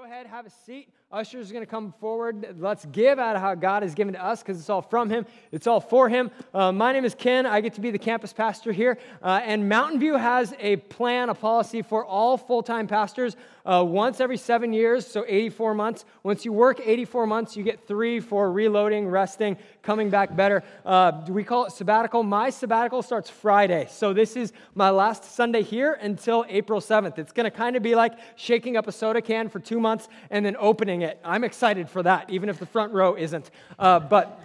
go ahead, have a seat. Ushers are going to come forward. Let's give out of how God has given to us because it's all from Him, it's all for Him. Uh, my name is Ken. I get to be the campus pastor here. Uh, and Mountain View has a plan, a policy for all full time pastors uh, once every seven years, so 84 months. Once you work 84 months, you get three for reloading, resting, coming back better. Uh, we call it sabbatical. My sabbatical starts Friday. So this is my last Sunday here until April 7th. It's going to kind of be like shaking up a soda can for two months and then opening it. I'm excited for that, even if the front row isn't. Uh, but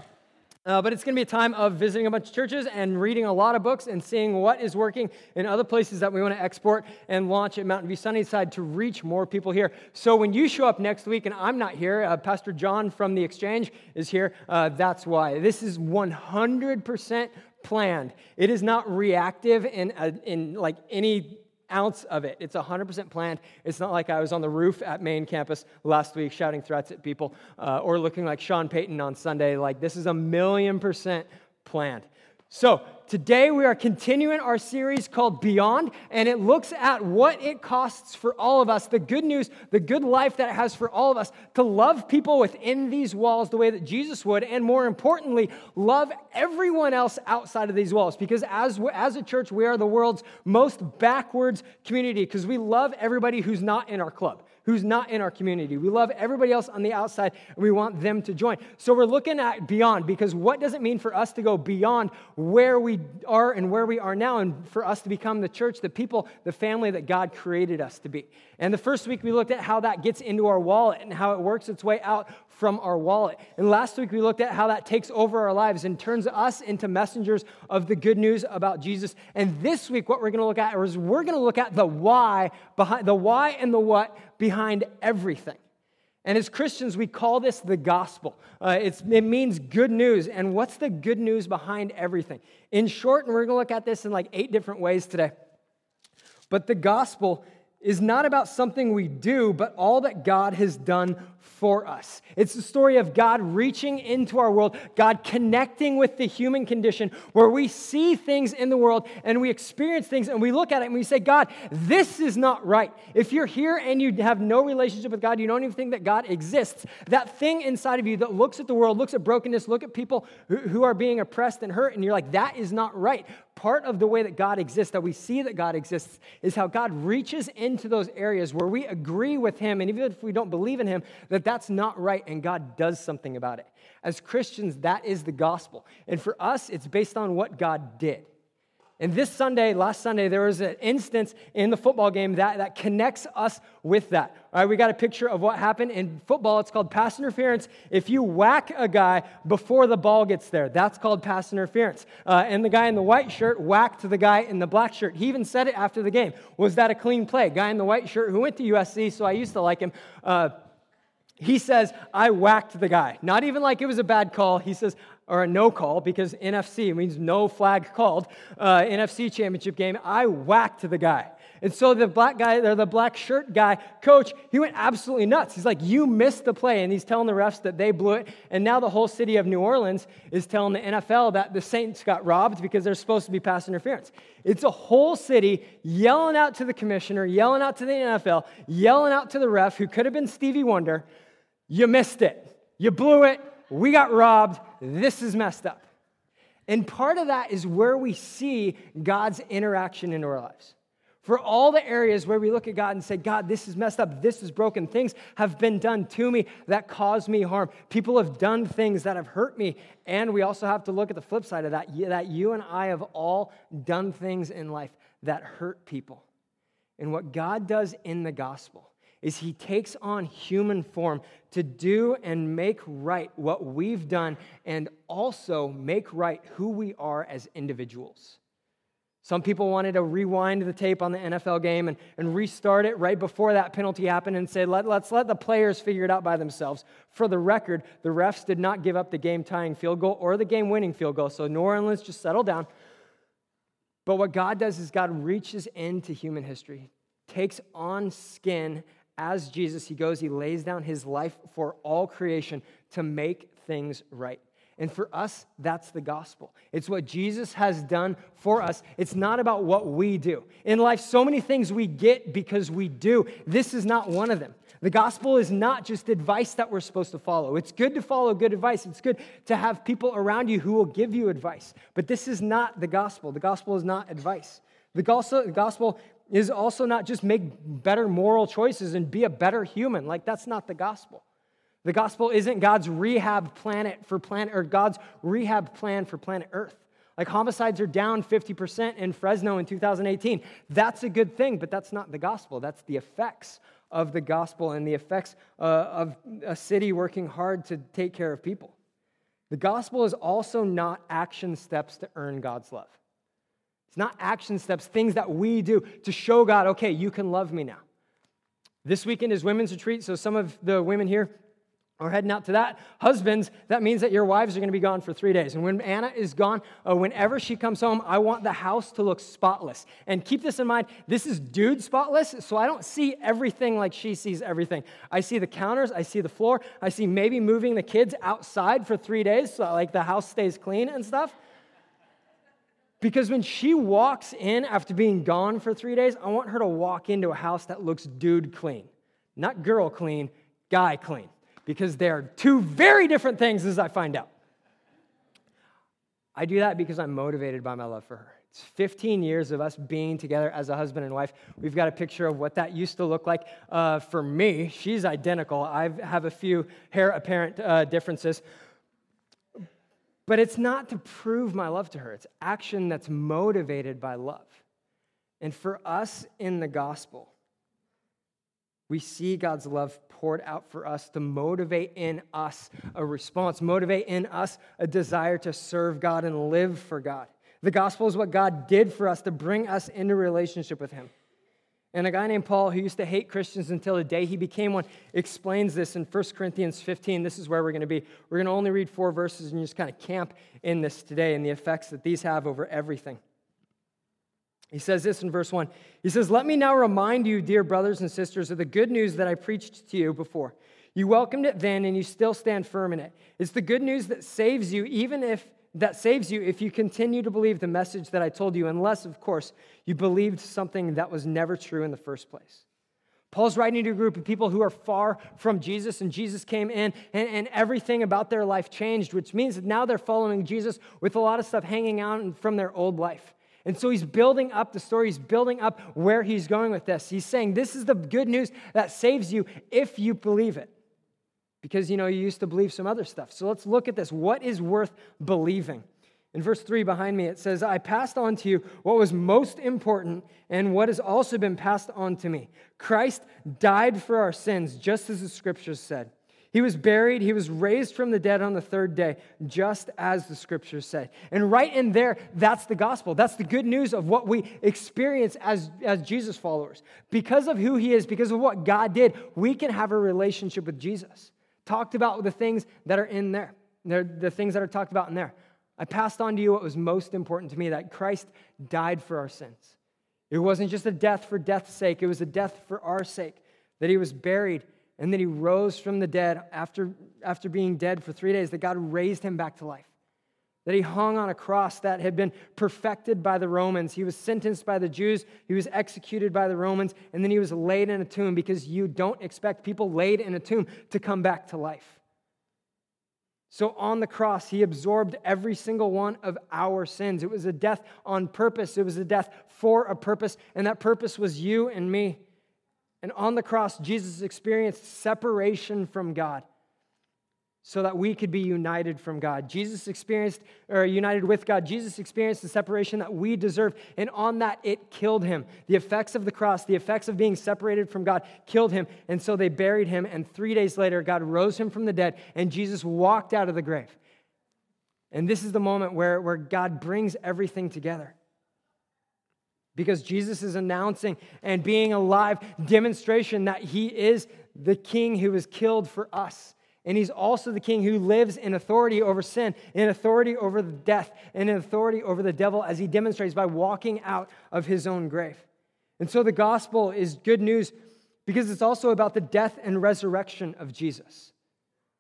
uh, but it's going to be a time of visiting a bunch of churches and reading a lot of books and seeing what is working in other places that we want to export and launch at Mountain View Sunnyside to reach more people here. So when you show up next week and I'm not here, uh, Pastor John from the Exchange is here. Uh, that's why. This is 100% planned. It is not reactive in, in like any ounce of it. It's 100% planned. It's not like I was on the roof at main campus last week shouting threats at people uh, or looking like Sean Payton on Sunday. Like, this is a million percent planned. So, today we are continuing our series called Beyond, and it looks at what it costs for all of us, the good news, the good life that it has for all of us, to love people within these walls the way that Jesus would, and more importantly, love everyone else outside of these walls. Because as, as a church, we are the world's most backwards community because we love everybody who's not in our club who's not in our community. We love everybody else on the outside, and we want them to join. So we're looking at beyond because what does it mean for us to go beyond where we are and where we are now, and for us to become the church, the people, the family that God created us to be? And the first week we looked at how that gets into our wallet and how it works its way out from our wallet. And last week we looked at how that takes over our lives and turns us into messengers of the good news about Jesus. And this week what we're going to look at is we're going to look at the why behind the why and the what behind everything. And as Christians, we call this the gospel. Uh, it means good news. And what's the good news behind everything? In short, and we're going to look at this in like eight different ways today. But the gospel is not about something we do, but all that God has done for us. It's the story of God reaching into our world, God connecting with the human condition, where we see things in the world and we experience things and we look at it and we say, God, this is not right. If you're here and you have no relationship with God, you don't even think that God exists, that thing inside of you that looks at the world, looks at brokenness, look at people who are being oppressed and hurt, and you're like, that is not right part of the way that God exists, that we see that God exists, is how God reaches into those areas where we agree with Him, and even if we don't believe in Him, that that's not right, and God does something about it. As Christians, that is the gospel. And for us, it's based on what God did. And this Sunday, last Sunday, there was an instance in the football game that, that connects us with that. All right, we got a picture of what happened in football. It's called pass interference. If you whack a guy before the ball gets there, that's called pass interference. Uh, and the guy in the white shirt whacked the guy in the black shirt. He even said it after the game. Was that a clean play? Guy in the white shirt who went to USC, so I used to like him. Uh, he says, I whacked the guy. Not even like it was a bad call. He says, or a no call because NFC means no flag called, uh, NFC championship game, I whacked the guy. And so the black guy, or the black shirt guy, coach, he went absolutely nuts. He's like, You missed the play. And he's telling the refs that they blew it. And now the whole city of New Orleans is telling the NFL that the Saints got robbed because they're supposed to be pass interference. It's a whole city yelling out to the commissioner, yelling out to the NFL, yelling out to the ref, who could have been Stevie Wonder, You missed it. You blew it. We got robbed. This is messed up. And part of that is where we see God's interaction in our lives. For all the areas where we look at God and say, God, this is messed up, this is broken, things have been done to me that cause me harm. People have done things that have hurt me. And we also have to look at the flip side of that, that you and I have all done things in life that hurt people. And what God does in the gospel is he takes on human form to do and make right what we've done and also make right who we are as individuals. Some people wanted to rewind the tape on the NFL game and, and restart it right before that penalty happened and say, Let, let's let the players figure it out by themselves. For the record, the refs did not give up the game tying field goal or the game winning field goal. So New Orleans just settled down. But what God does is God reaches into human history, takes on skin as Jesus, he goes, he lays down his life for all creation to make things right. And for us, that's the gospel. It's what Jesus has done for us. It's not about what we do. In life, so many things we get because we do. This is not one of them. The gospel is not just advice that we're supposed to follow. It's good to follow good advice. It's good to have people around you who will give you advice. But this is not the gospel. The gospel is not advice. The gospel is also not just make better moral choices and be a better human. Like, that's not the gospel. The gospel isn't God's rehab planet for planet or God's rehab plan for planet Earth. Like homicides are down 50% in Fresno in 2018. That's a good thing, but that's not the gospel. That's the effects of the gospel and the effects uh, of a city working hard to take care of people. The gospel is also not action steps to earn God's love. It's not action steps, things that we do to show God, okay, you can love me now. This weekend is women's retreat, so some of the women here are heading out to that. Husbands, that means that your wives are going to be gone for three days. And when Anna is gone, uh, whenever she comes home, I want the house to look spotless. And keep this in mind this is dude spotless, so I don't see everything like she sees everything. I see the counters, I see the floor, I see maybe moving the kids outside for three days so that, like the house stays clean and stuff. Because when she walks in after being gone for three days, I want her to walk into a house that looks dude clean. Not girl clean, guy clean because they're two very different things as I find out. I do that because I'm motivated by my love for her. It's 15 years of us being together as a husband and wife. We've got a picture of what that used to look like uh, for me. She's identical. I have a few hair apparent uh, differences. But it's not to prove my love to her, it's action that's motivated by love. And for us in the gospel, we see God's love poured out for us to motivate in us a response, motivate in us a desire to serve God and live for God. The gospel is what God did for us to bring us into relationship with Him. And a guy named Paul, who used to hate Christians until the day he became one, explains this in 1 Corinthians 15. This is where we're going to be. We're going to only read four verses and just kind of camp in this today and the effects that these have over everything. He says this in verse 1. He says, Let me now remind you, dear brothers and sisters, of the good news that I preached to you before. You welcomed it then, and you still stand firm in it. It's the good news that saves you, even if that saves you if you continue to believe the message that I told you, unless, of course, you believed something that was never true in the first place. Paul's writing to a group of people who are far from Jesus, and Jesus came in, and, and, everything about their life changed, which means that now they're following Jesus with a lot of stuff hanging out from their old life. And so he's building up the story. He's building up where he's going with this. He's saying, This is the good news that saves you if you believe it. Because, you know, you used to believe some other stuff. So let's look at this. What is worth believing? In verse 3 behind me, it says, I passed on to you what was most important and what has also been passed on to me. Christ died for our sins, just as the scriptures said. He was buried, he was raised from the dead on the third day, just as the scriptures say. And right in there, that's the gospel. That's the good news of what we experience as, as Jesus followers. Because of who he is, because of what God did, we can have a relationship with Jesus. Talked about the things that are in there, the things that are talked about in there. I passed on to you what was most important to me that Christ died for our sins. It wasn't just a death for death's sake, it was a death for our sake, that he was buried and that he rose from the dead after, after being dead for three days, that God raised him back to life. That he hung on a cross that had been perfected by the Romans. He was sentenced by the Jews. He was executed by the Romans. And then he was laid in a tomb because you don't expect people laid in a tomb to come back to life. So on the cross, he absorbed every single one of our sins. It was a death on purpose, it was a death for a purpose. And that purpose was you and me. And on the cross, Jesus experienced separation from God so that we could be united from God. Jesus experienced, or united with God. Jesus experienced the separation that we deserve. And on that, it killed him. The effects of the cross, the effects of being separated from God, killed him. And so they buried him. And three days later, God rose him from the dead, and Jesus walked out of the grave. And this is the moment where, where God brings everything together because Jesus is announcing and being a live demonstration that he is the king who was killed for us. And he's also the king who lives in authority over sin, in authority over death, and in authority over the devil as he demonstrates by walking out of his own grave. And so the gospel is good news because it's also about the death and resurrection of Jesus.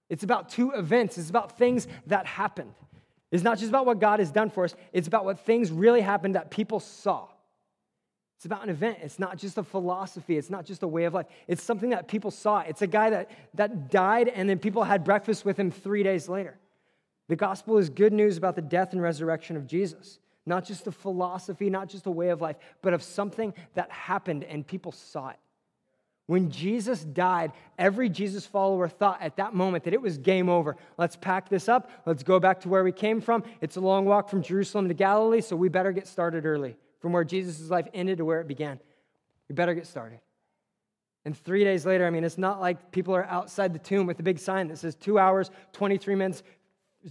It's about two events, it's about things that happened. It's not just about what God has done for us, it's about what things really happened that people saw. It's about an event. It's not just a philosophy. It's not just a way of life. It's something that people saw. It's a guy that, that died and then people had breakfast with him three days later. The gospel is good news about the death and resurrection of Jesus. Not just a philosophy, not just a way of life, but of something that happened and people saw it. When Jesus died, every Jesus follower thought at that moment that it was game over. Let's pack this up. Let's go back to where we came from. It's a long walk from Jerusalem to Galilee, so we better get started early. From where Jesus' life ended to where it began. We better get started. And three days later, I mean, it's not like people are outside the tomb with a big sign that says two hours, 23 minutes,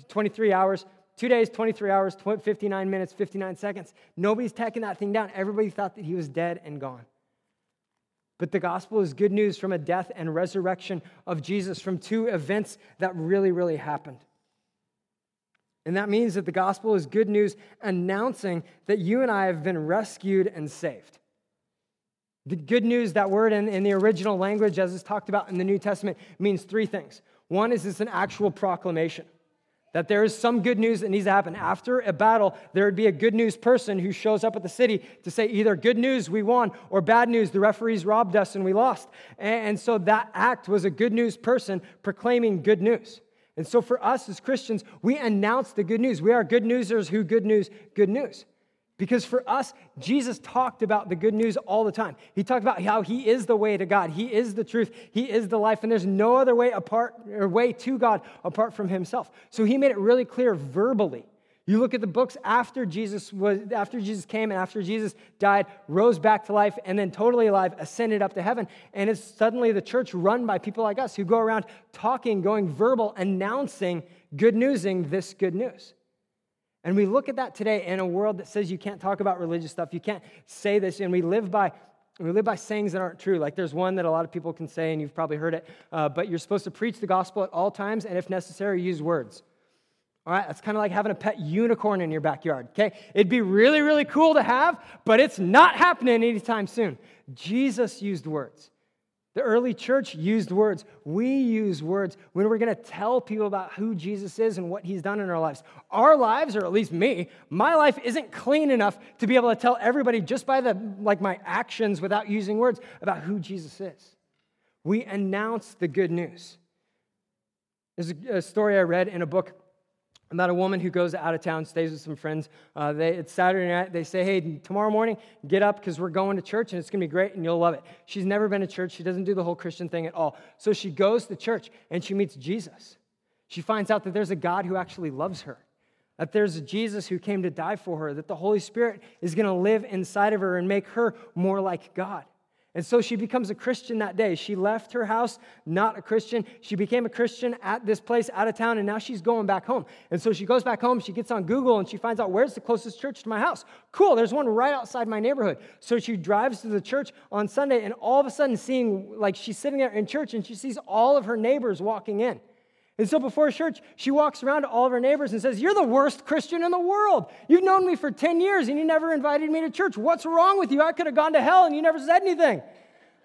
23 hours, two days, 23 hours, 59 minutes, 59 seconds. Nobody's taking that thing down. Everybody thought that he was dead and gone. But the gospel is good news from a death and resurrection of Jesus, from two events that really, really happened. And that means that the gospel is good news announcing that you and I have been rescued and saved. The good news, that word in, in the original language, as is talked about in the New Testament, means three things. One is it's an actual proclamation that there is some good news that needs to happen. After a battle, there would be a good news person who shows up at the city to say either good news, we won, or bad news, the referees robbed us and we lost. And so that act was a good news person proclaiming good news. And so for us as Christians, we announce the good news. We are good newsers who good news, good news. Because for us, Jesus talked about the good news all the time. He talked about how he is the way to God, he is the truth, he is the life, and there's no other way apart or way to God apart from himself. So he made it really clear verbally. You look at the books after Jesus was after Jesus came and after Jesus died, rose back to life, and then totally alive, ascended up to heaven. And it's suddenly the church run by people like us who go around talking, going verbal, announcing good newsing this good news. And we look at that today in a world that says you can't talk about religious stuff, you can't say this, and we live by we live by sayings that aren't true. Like there's one that a lot of people can say, and you've probably heard it, uh, but you're supposed to preach the gospel at all times, and if necessary, use words. All right, that's kind of like having a pet unicorn in your backyard, okay? It'd be really, really cool to have, but it's not happening anytime soon. Jesus used words. The early church used words. We use words when we're going to tell people about who Jesus is and what he's done in our lives. Our lives, or at least me, my life isn't clean enough to be able to tell everybody just by the like my actions without using words about who Jesus is. We announce the good news. There's a story I read in a book about a woman who goes out of town, stays with some friends. Uh, they, it's Saturday night. They say, hey, tomorrow morning, get up because we're going to church and it's going to be great and you'll love it. She's never been to church. She doesn't do the whole Christian thing at all. So she goes to church and she meets Jesus. She finds out that there's a God who actually loves her, that there's a Jesus who came to die for her, that the Holy Spirit is going to live inside of her and make her more like God. And so she becomes a Christian that day. She left her house not a Christian. She became a Christian at this place out of town, and now she's going back home. And so she goes back home. She gets on Google and she finds out where's the closest church to my house. Cool, there's one right outside my neighborhood. So she drives to the church on Sunday, and all of a sudden, seeing like she's sitting there in church and she sees all of her neighbors walking in. And so before church, she walks around to all of her neighbors and says, You're the worst Christian in the world. You've known me for 10 years and you never invited me to church. What's wrong with you? I could have gone to hell and you never said anything.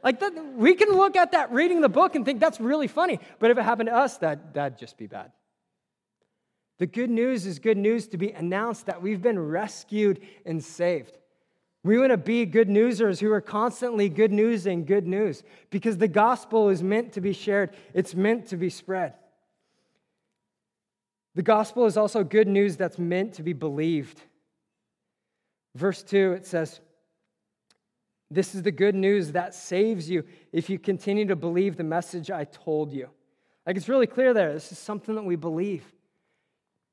Like that, we can look at that reading the book and think that's really funny. But if it happened to us, that, that'd just be bad. The good news is good news to be announced that we've been rescued and saved. We want to be good newsers who are constantly good news and good news because the gospel is meant to be shared, it's meant to be spread. The gospel is also good news that's meant to be believed. Verse 2, it says, This is the good news that saves you if you continue to believe the message I told you. Like it's really clear there. This is something that we believe.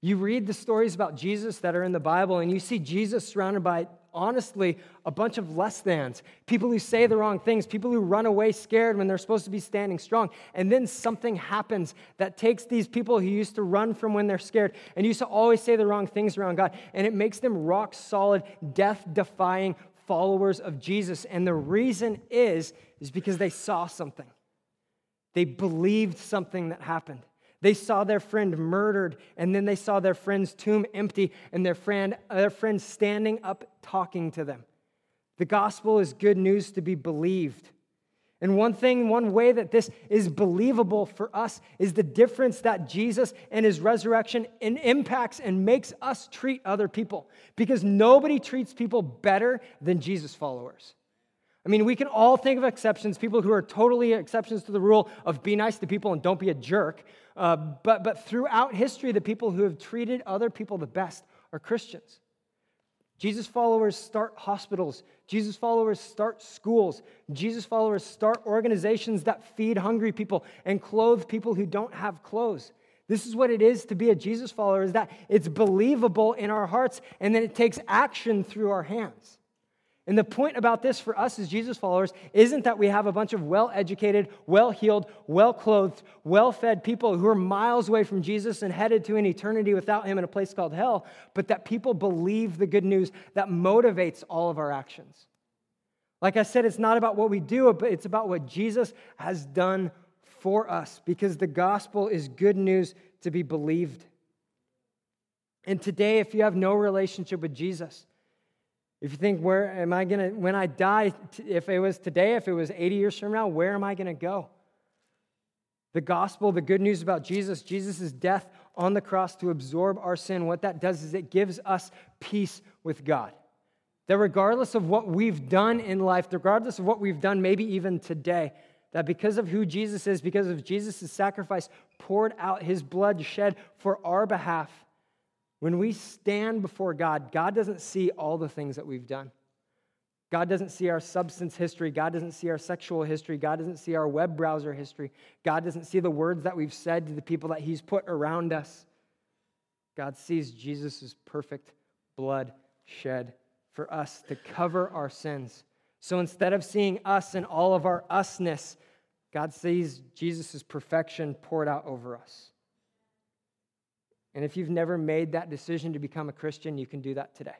You read the stories about Jesus that are in the Bible, and you see Jesus surrounded by honestly a bunch of less thans, people who say the wrong things, people who run away scared when they're supposed to be standing strong. And then something happens that takes these people who used to run from when they're scared and used to always say the wrong things around God, and it makes them rock solid, death defying followers of Jesus. And the reason is, is because they saw something. They believed something that happened. They saw their friend murdered, and then they saw their friend's tomb empty, and their friend, their friend standing up talking to them. The gospel is good news to be believed. And one thing, one way that this is believable for us is the difference that Jesus and his resurrection impacts and makes us treat other people. Because nobody treats people better than Jesus followers. I mean, we can all think of exceptions, people who are totally exceptions to the rule of be nice to people and don't be a jerk. Uh, but, but throughout history, the people who have treated other people the best are Christians. Jesus followers start hospitals. Jesus followers start schools. Jesus followers start organizations that feed hungry people and clothe people who don't have clothes. This is what it is to be a Jesus follower is that it's believable in our hearts and then it takes action through our hands. And the point about this for us as Jesus followers isn't that we have a bunch of well educated, well healed, well clothed, well fed people who are miles away from Jesus and headed to an eternity without him in a place called hell, but that people believe the good news that motivates all of our actions. Like I said, it's not about what we do, but it's about what Jesus has done for us because the gospel is good news to be believed. And today, if you have no relationship with Jesus, if you think, where am I going to, when I die, if it was today, if it was 80 years from now, where am I going to go? The gospel, the good news about Jesus, Jesus' death on the cross to absorb our sin, what that does is it gives us peace with God. That regardless of what we've done in life, regardless of what we've done, maybe even today, that because of who Jesus is, because of Jesus' sacrifice, poured out his blood shed for our behalf, when we stand before God, God doesn't see all the things that we've done. God doesn't see our substance history. God doesn't see our sexual history. God doesn't see our web browser history. God doesn't see the words that we've said to the people that He's put around us. God sees Jesus' perfect blood shed for us to cover our sins. So instead of seeing us and all of our usness, God sees Jesus' perfection poured out over us. And if you've never made that decision to become a Christian, you can do that today.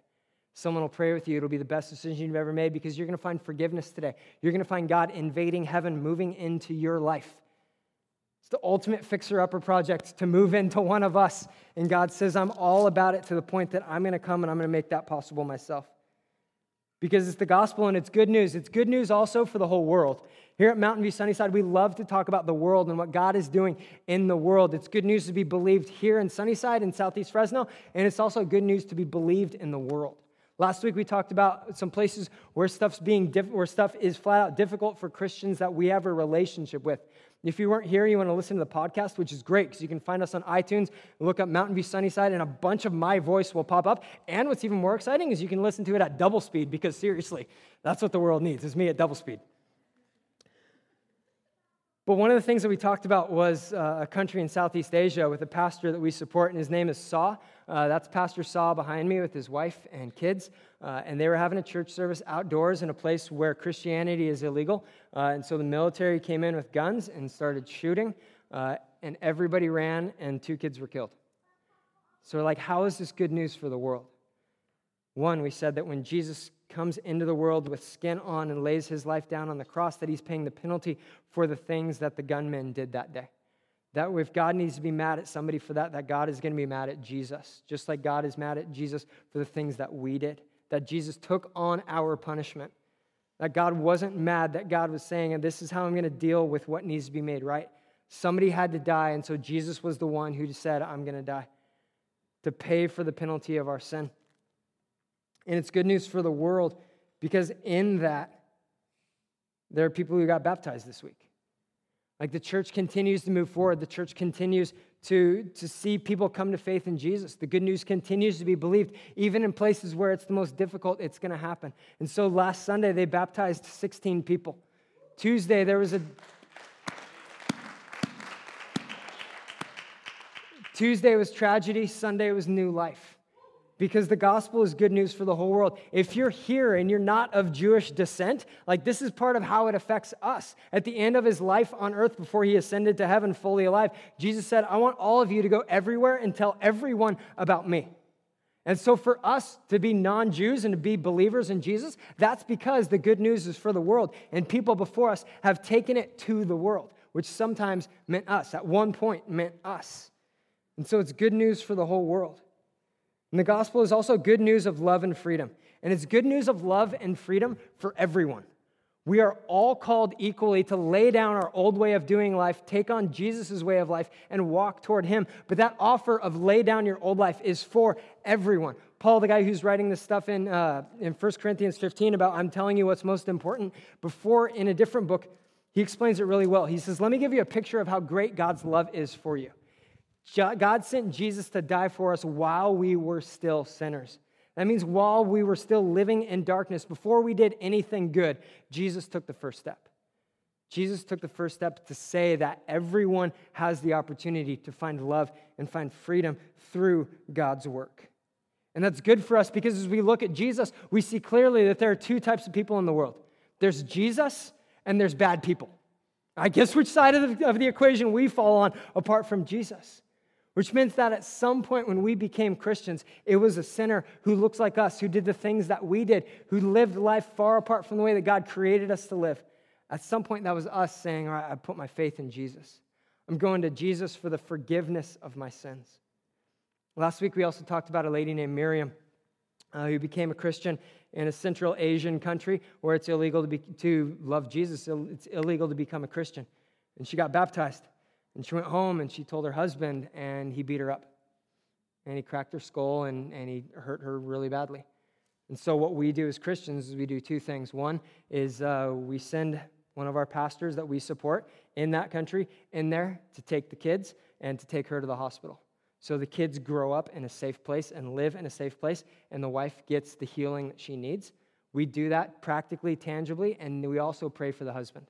Someone will pray with you. It'll be the best decision you've ever made because you're going to find forgiveness today. You're going to find God invading heaven, moving into your life. It's the ultimate fixer upper project to move into one of us. And God says, I'm all about it to the point that I'm going to come and I'm going to make that possible myself because it's the gospel and it's good news. It's good news also for the whole world. Here at Mountain View Sunnyside, we love to talk about the world and what God is doing in the world. It's good news to be believed here in Sunnyside in Southeast Fresno, and it's also good news to be believed in the world. Last week we talked about some places where stuff's being diff- where stuff is flat out difficult for Christians that we have a relationship with. If you weren't here, you want to listen to the podcast, which is great because you can find us on iTunes, look up Mountain View Sunnyside, and a bunch of my voice will pop up. And what's even more exciting is you can listen to it at double speed because seriously, that's what the world needs, is me at double speed. But one of the things that we talked about was uh, a country in Southeast Asia with a pastor that we support, and his name is Saw. Uh, that's Pastor Saw behind me with his wife and kids. Uh, and they were having a church service outdoors in a place where Christianity is illegal. Uh, and so the military came in with guns and started shooting, uh, and everybody ran, and two kids were killed. So we're like, how is this good news for the world? One, we said that when Jesus comes into the world with skin on and lays his life down on the cross, that he's paying the penalty for the things that the gunmen did that day. That if God needs to be mad at somebody for that, that God is going to be mad at Jesus, just like God is mad at Jesus for the things that we did. That Jesus took on our punishment. That God wasn't mad, that God was saying, and this is how I'm going to deal with what needs to be made right. Somebody had to die, and so Jesus was the one who said, I'm going to die to pay for the penalty of our sin. And it's good news for the world because in that, there are people who got baptized this week. Like the church continues to move forward, the church continues to, to see people come to faith in Jesus. The good news continues to be believed. Even in places where it's the most difficult, it's going to happen. And so last Sunday, they baptized 16 people. Tuesday, there was a. Tuesday was tragedy, Sunday was new life because the gospel is good news for the whole world. If you're here and you're not of Jewish descent, like this is part of how it affects us. At the end of his life on earth before he ascended to heaven fully alive, Jesus said, I want all of you to go everywhere and tell everyone about me. And so, for us to be non Jews and to be believers in Jesus, that's because the good news is for the world. And people before us have taken it to the world, which sometimes meant us. At one point, meant us. And so, it's good news for the whole world. And the gospel is also good news of love and freedom. And it's good news of love and freedom for everyone. We are all called equally to lay down our old way of doing life, take on Jesus' way of life, and walk toward Him. But that offer of lay down your old life is for everyone. Paul, the guy who's writing this stuff in, uh, in 1 Corinthians 15 about I'm telling you what's most important, before in a different book, he explains it really well. He says, Let me give you a picture of how great God's love is for you. God sent Jesus to die for us while we were still sinners. That means while we were still living in darkness, before we did anything good, Jesus took the first step. Jesus took the first step to say that everyone has the opportunity to find love and find freedom through God's work. And that's good for us because as we look at Jesus, we see clearly that there are two types of people in the world there's Jesus and there's bad people. I guess which side of the, of the equation we fall on apart from Jesus. Which means that at some point when we became Christians, it was a sinner who looks like us, who did the things that we did, who lived life far apart from the way that God created us to live. At some point, that was us saying, All right, I put my faith in Jesus. I'm going to Jesus for the forgiveness of my sins. Last week, we also talked about a lady named Miriam uh, who became a Christian in a Central Asian country where it's illegal to, be, to love Jesus, it's illegal to become a Christian. And she got baptized. And she went home and she told her husband, and he beat her up. And he cracked her skull and, and he hurt her really badly. And so, what we do as Christians is we do two things. One is uh, we send one of our pastors that we support in that country in there to take the kids and to take her to the hospital. So the kids grow up in a safe place and live in a safe place, and the wife gets the healing that she needs. We do that practically, tangibly, and we also pray for the husband.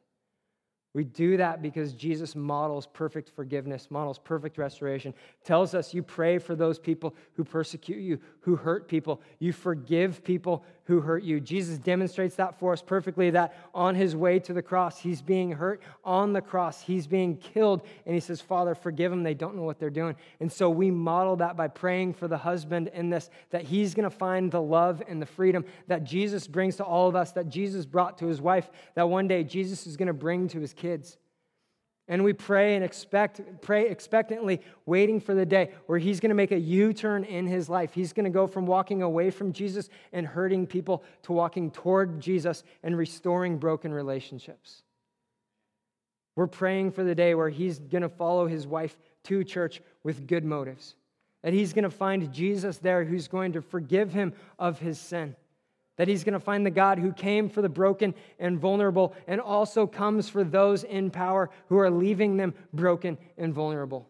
We do that because Jesus models perfect forgiveness, models perfect restoration, tells us you pray for those people who persecute you, who hurt people. You forgive people who hurt you. Jesus demonstrates that for us perfectly that on his way to the cross, he's being hurt on the cross, he's being killed, and he says, Father, forgive them. They don't know what they're doing. And so we model that by praying for the husband in this, that he's going to find the love and the freedom that Jesus brings to all of us, that Jesus brought to his wife, that one day Jesus is going to bring to his kids. And we pray and expect, pray expectantly, waiting for the day where he's going to make a U turn in his life. He's going to go from walking away from Jesus and hurting people to walking toward Jesus and restoring broken relationships. We're praying for the day where he's going to follow his wife to church with good motives. That he's going to find Jesus there who's going to forgive him of his sin that he's going to find the God who came for the broken and vulnerable and also comes for those in power who are leaving them broken and vulnerable.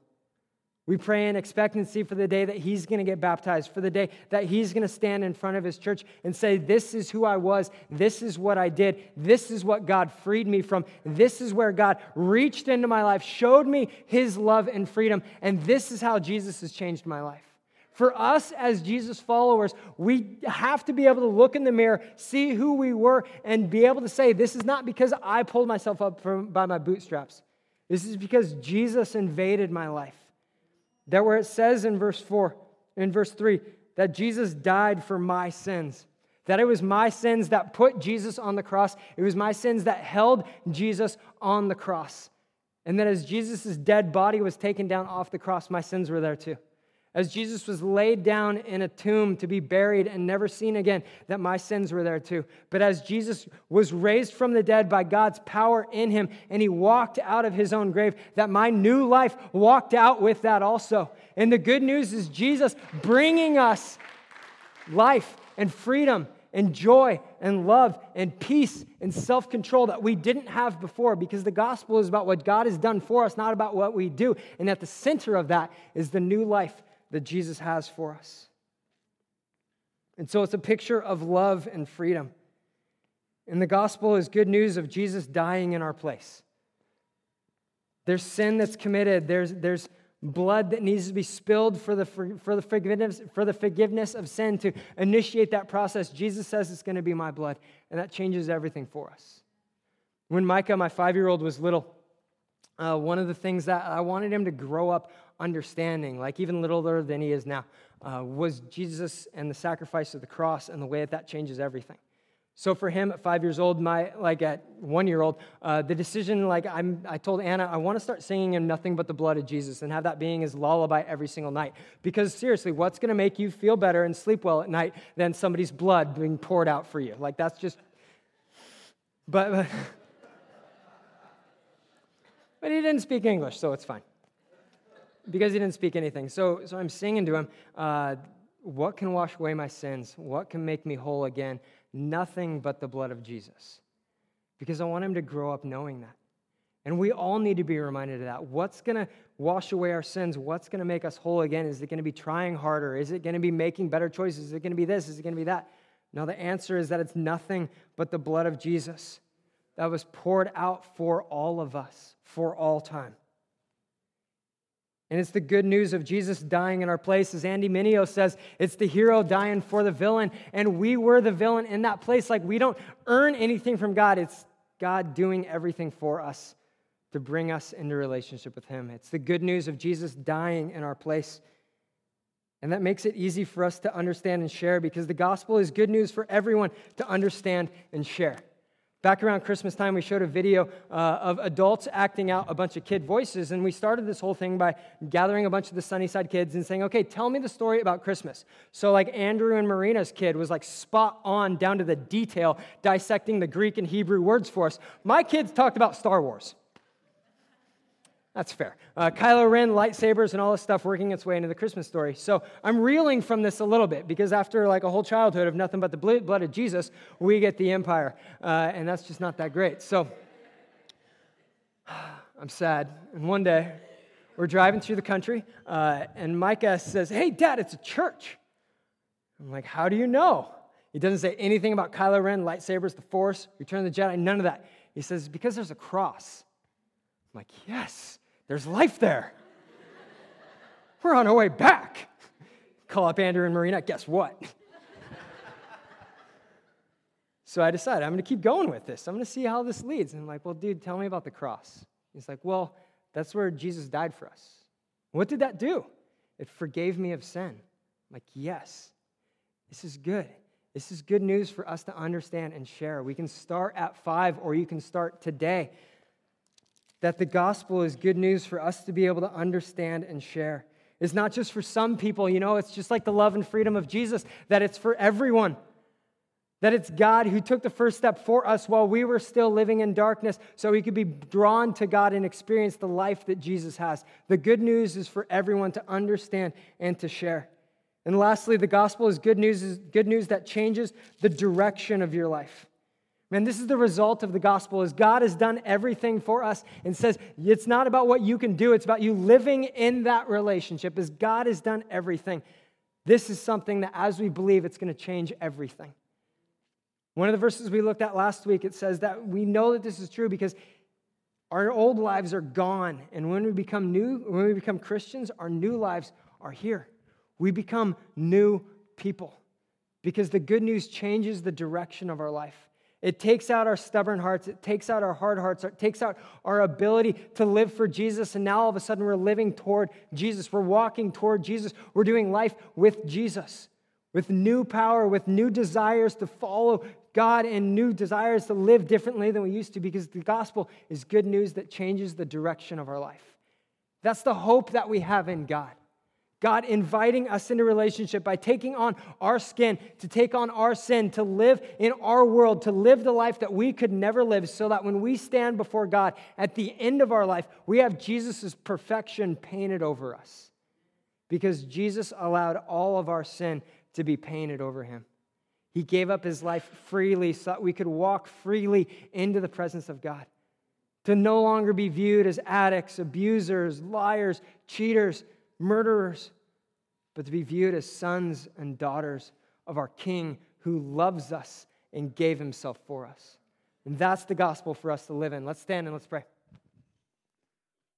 We pray in expectancy for the day that he's going to get baptized, for the day that he's going to stand in front of his church and say, This is who I was. This is what I did. This is what God freed me from. This is where God reached into my life, showed me his love and freedom. And this is how Jesus has changed my life. For us as Jesus followers, we have to be able to look in the mirror, see who we were, and be able to say, This is not because I pulled myself up from, by my bootstraps. This is because Jesus invaded my life. That where it says in verse 4, in verse 3, that Jesus died for my sins. That it was my sins that put Jesus on the cross. It was my sins that held Jesus on the cross. And that as Jesus' dead body was taken down off the cross, my sins were there too as Jesus was laid down in a tomb to be buried and never seen again, that my sins were there too. But as Jesus was raised from the dead by God's power in him and he walked out of his own grave, that my new life walked out with that also. And the good news is Jesus bringing us life and freedom and joy and love and peace and self control that we didn't have before because the gospel is about what God has done for us, not about what we do. And at the center of that is the new life that Jesus has for us. And so it's a picture of love and freedom. And the gospel is good news of Jesus dying in our place. There's sin that's committed, there's, there's blood that needs to be spilled for the, for, for, the forgiveness, for the forgiveness of sin to initiate that process. Jesus says it's going to be my blood, and that changes everything for us. When Micah, my five year old, was little, uh, one of the things that I wanted him to grow up understanding, like even littler than he is now, uh, was Jesus and the sacrifice of the cross and the way that that changes everything. So for him at five years old, my like at one year old, uh, the decision like I'm, I told Anna I want to start singing in nothing but the blood of Jesus and have that being his lullaby every single night. Because seriously, what's going to make you feel better and sleep well at night than somebody's blood being poured out for you? Like that's just But, but, but he didn't speak English, so it's fine. Because he didn't speak anything. So, so I'm singing to him, uh, What can wash away my sins? What can make me whole again? Nothing but the blood of Jesus. Because I want him to grow up knowing that. And we all need to be reminded of that. What's going to wash away our sins? What's going to make us whole again? Is it going to be trying harder? Is it going to be making better choices? Is it going to be this? Is it going to be that? No, the answer is that it's nothing but the blood of Jesus that was poured out for all of us for all time. And it's the good news of Jesus dying in our place. As Andy Mineo says, it's the hero dying for the villain. And we were the villain in that place. Like we don't earn anything from God, it's God doing everything for us to bring us into relationship with Him. It's the good news of Jesus dying in our place. And that makes it easy for us to understand and share because the gospel is good news for everyone to understand and share. Back around Christmas time, we showed a video uh, of adults acting out a bunch of kid voices, and we started this whole thing by gathering a bunch of the Sunnyside kids and saying, okay, tell me the story about Christmas. So, like, Andrew and Marina's kid was like spot on down to the detail, dissecting the Greek and Hebrew words for us. My kids talked about Star Wars. That's fair. Uh, Kylo Ren, lightsabers, and all this stuff working its way into the Christmas story. So I'm reeling from this a little bit because after like a whole childhood of nothing but the blood of Jesus, we get the empire. Uh, and that's just not that great. So I'm sad. And one day, we're driving through the country, uh, and Micah says, Hey, Dad, it's a church. I'm like, How do you know? He doesn't say anything about Kylo Ren, lightsabers, the Force, Return of the Jedi, none of that. He says, Because there's a cross. I'm like, Yes. There's life there. We're on our way back. Call up Andrew and Marina. Guess what? so I decided I'm going to keep going with this. I'm going to see how this leads. And I'm like, well, dude, tell me about the cross. He's like, well, that's where Jesus died for us. What did that do? It forgave me of sin. I'm like, yes, this is good. This is good news for us to understand and share. We can start at five, or you can start today that the gospel is good news for us to be able to understand and share. It's not just for some people, you know, it's just like the love and freedom of Jesus, that it's for everyone. That it's God who took the first step for us while we were still living in darkness so we could be drawn to God and experience the life that Jesus has. The good news is for everyone to understand and to share. And lastly, the gospel is good news, is good news that changes the direction of your life. Man, this is the result of the gospel is God has done everything for us and says it's not about what you can do, it's about you living in that relationship as God has done everything. This is something that as we believe it's going to change everything. One of the verses we looked at last week it says that we know that this is true because our old lives are gone and when we become new, when we become Christians, our new lives are here. We become new people because the good news changes the direction of our life. It takes out our stubborn hearts. It takes out our hard hearts. It takes out our ability to live for Jesus. And now all of a sudden we're living toward Jesus. We're walking toward Jesus. We're doing life with Jesus, with new power, with new desires to follow God and new desires to live differently than we used to because the gospel is good news that changes the direction of our life. That's the hope that we have in God. God inviting us into relationship by taking on our skin, to take on our sin, to live in our world, to live the life that we could never live, so that when we stand before God at the end of our life, we have Jesus' perfection painted over us. Because Jesus allowed all of our sin to be painted over him. He gave up his life freely so that we could walk freely into the presence of God. To no longer be viewed as addicts, abusers, liars, cheaters, murderers, but to be viewed as sons and daughters of our King who loves us and gave himself for us. And that's the gospel for us to live in. Let's stand and let's pray.